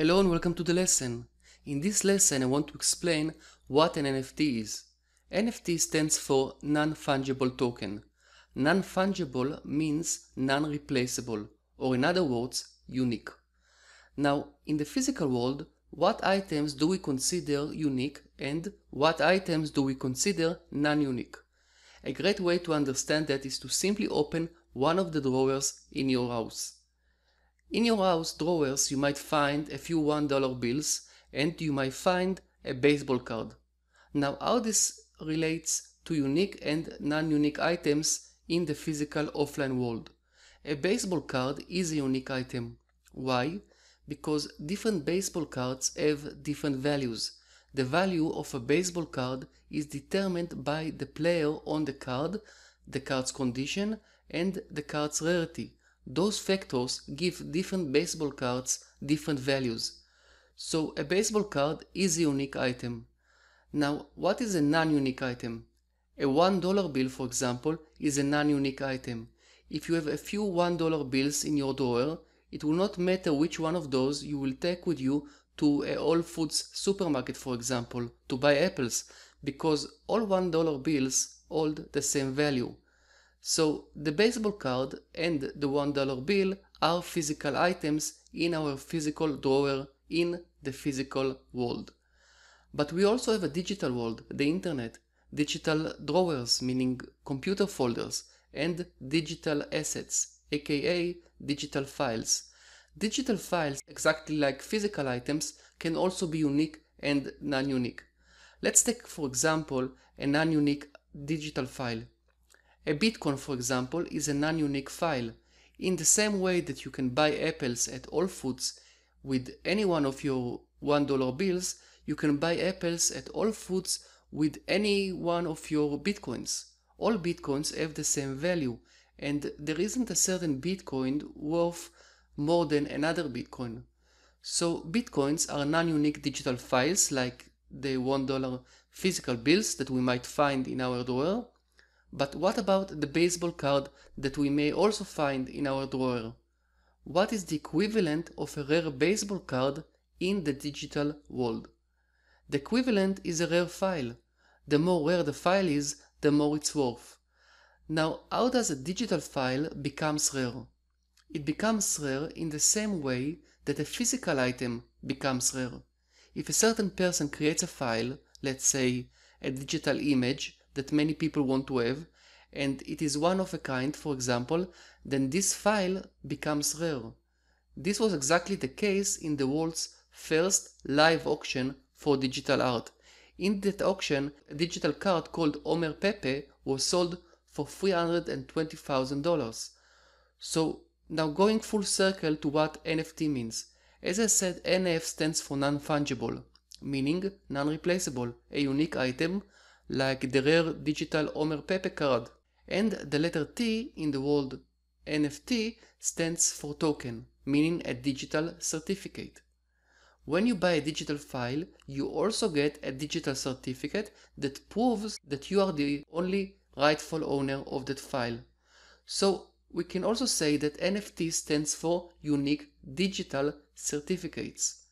Hello and welcome to the lesson. In this lesson I want to explain what an NFT is. NFT stands for non-fungible token. Non-fungible means non-replaceable or in other words unique. Now in the physical world what items do we consider unique and what items do we consider non-unique? A great way to understand that is to simply open one of the drawers in your house. In your house drawers you might find a few $1 bills and you might find a baseball card. Now how this relates to unique and non-unique items in the physical offline world. A baseball card is a unique item. Why? Because different baseball cards have different values. The value of a baseball card is determined by the player on the card, the card's condition, and the card's rarity. Those factors give different baseball cards different values. So a baseball card is a unique item. Now, what is a non-unique item? A $1 bill, for example, is a non-unique item. If you have a few $1 bills in your drawer, it will not matter which one of those you will take with you to a Whole Foods supermarket, for example, to buy apples, because all $1 bills hold the same value. So the baseball card and the $1 bill are physical items in our physical drawer in the physical world. But we also have a digital world, the internet, digital drawers, meaning computer folders, and digital assets, aka digital files. Digital files, exactly like physical items, can also be unique and non-unique. Let's take for example a non-unique digital file. A Bitcoin, for example, is a non-unique file. In the same way that you can buy apples at Whole Foods with any one of your $1 bills, you can buy apples at Whole Foods with any one of your Bitcoins. All Bitcoins have the same value and there isn't a certain Bitcoin worth more than another Bitcoin. So Bitcoins are non-unique digital files like the $1 physical bills that we might find in our drawer but what about the baseball card that we may also find in our drawer? What is the equivalent of a rare baseball card in the digital world? The equivalent is a rare file. The more rare the file is, the more it's worth. Now, how does a digital file becomes rare? It becomes rare in the same way that a physical item becomes rare. If a certain person creates a file, let's say a digital image, that many people want to have and it is one of a kind, for example, then this file becomes rare. This was exactly the case in the world's first live auction for digital art. In that auction, a digital card called Homer Pepe was sold for $320,000. So now going full circle to what NFT means. As I said, NF stands for non-fungible, meaning non-replaceable, a unique item like the rare digital Homer Pepe card. And the letter T in the word NFT stands for token, meaning a digital certificate. When you buy a digital file, you also get a digital certificate that proves that you are the only rightful owner of that file. So we can also say that NFT stands for unique digital certificates.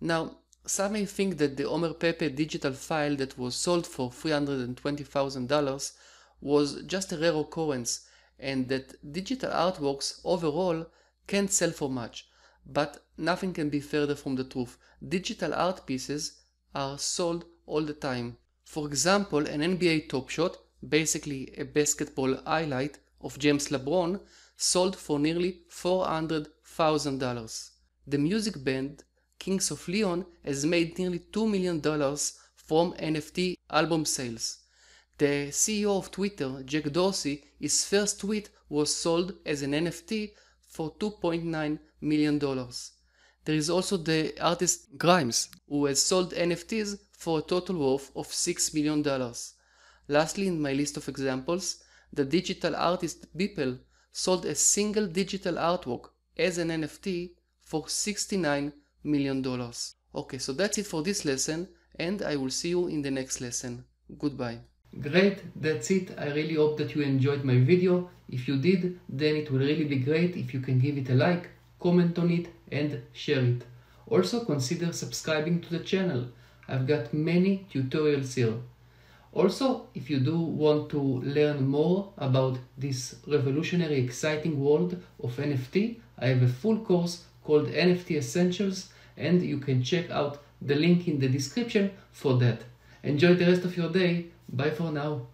Now, some may think that the Homer Pepe digital file that was sold for $320,000 was just a rare occurrence and that digital artworks overall can't sell for much. But nothing can be further from the truth. Digital art pieces are sold all the time. For example, an NBA Top Shot, basically a basketball highlight of James LeBron, sold for nearly $400,000. The music band Kings of Leon has made nearly $2 million from NFT album sales. The CEO of Twitter, Jack Dorsey, his first tweet was sold as an NFT for $2.9 million. There is also the artist Grimes, who has sold NFTs for a total worth of $6 million. Lastly, in my list of examples, the digital artist Beeple sold a single digital artwork as an NFT for $69 million dollars. Okay, so that's it for this lesson and I will see you in the next lesson. Goodbye. Great, that's it. I really hope that you enjoyed my video. If you did, then it will really be great if you can give it a like, comment on it and share it. Also consider subscribing to the channel. I've got many tutorials here. Also, if you do want to learn more about this revolutionary exciting world of NFT, I have a full course called NFT Essentials and you can check out the link in the description for that. Enjoy the rest of your day. Bye for now.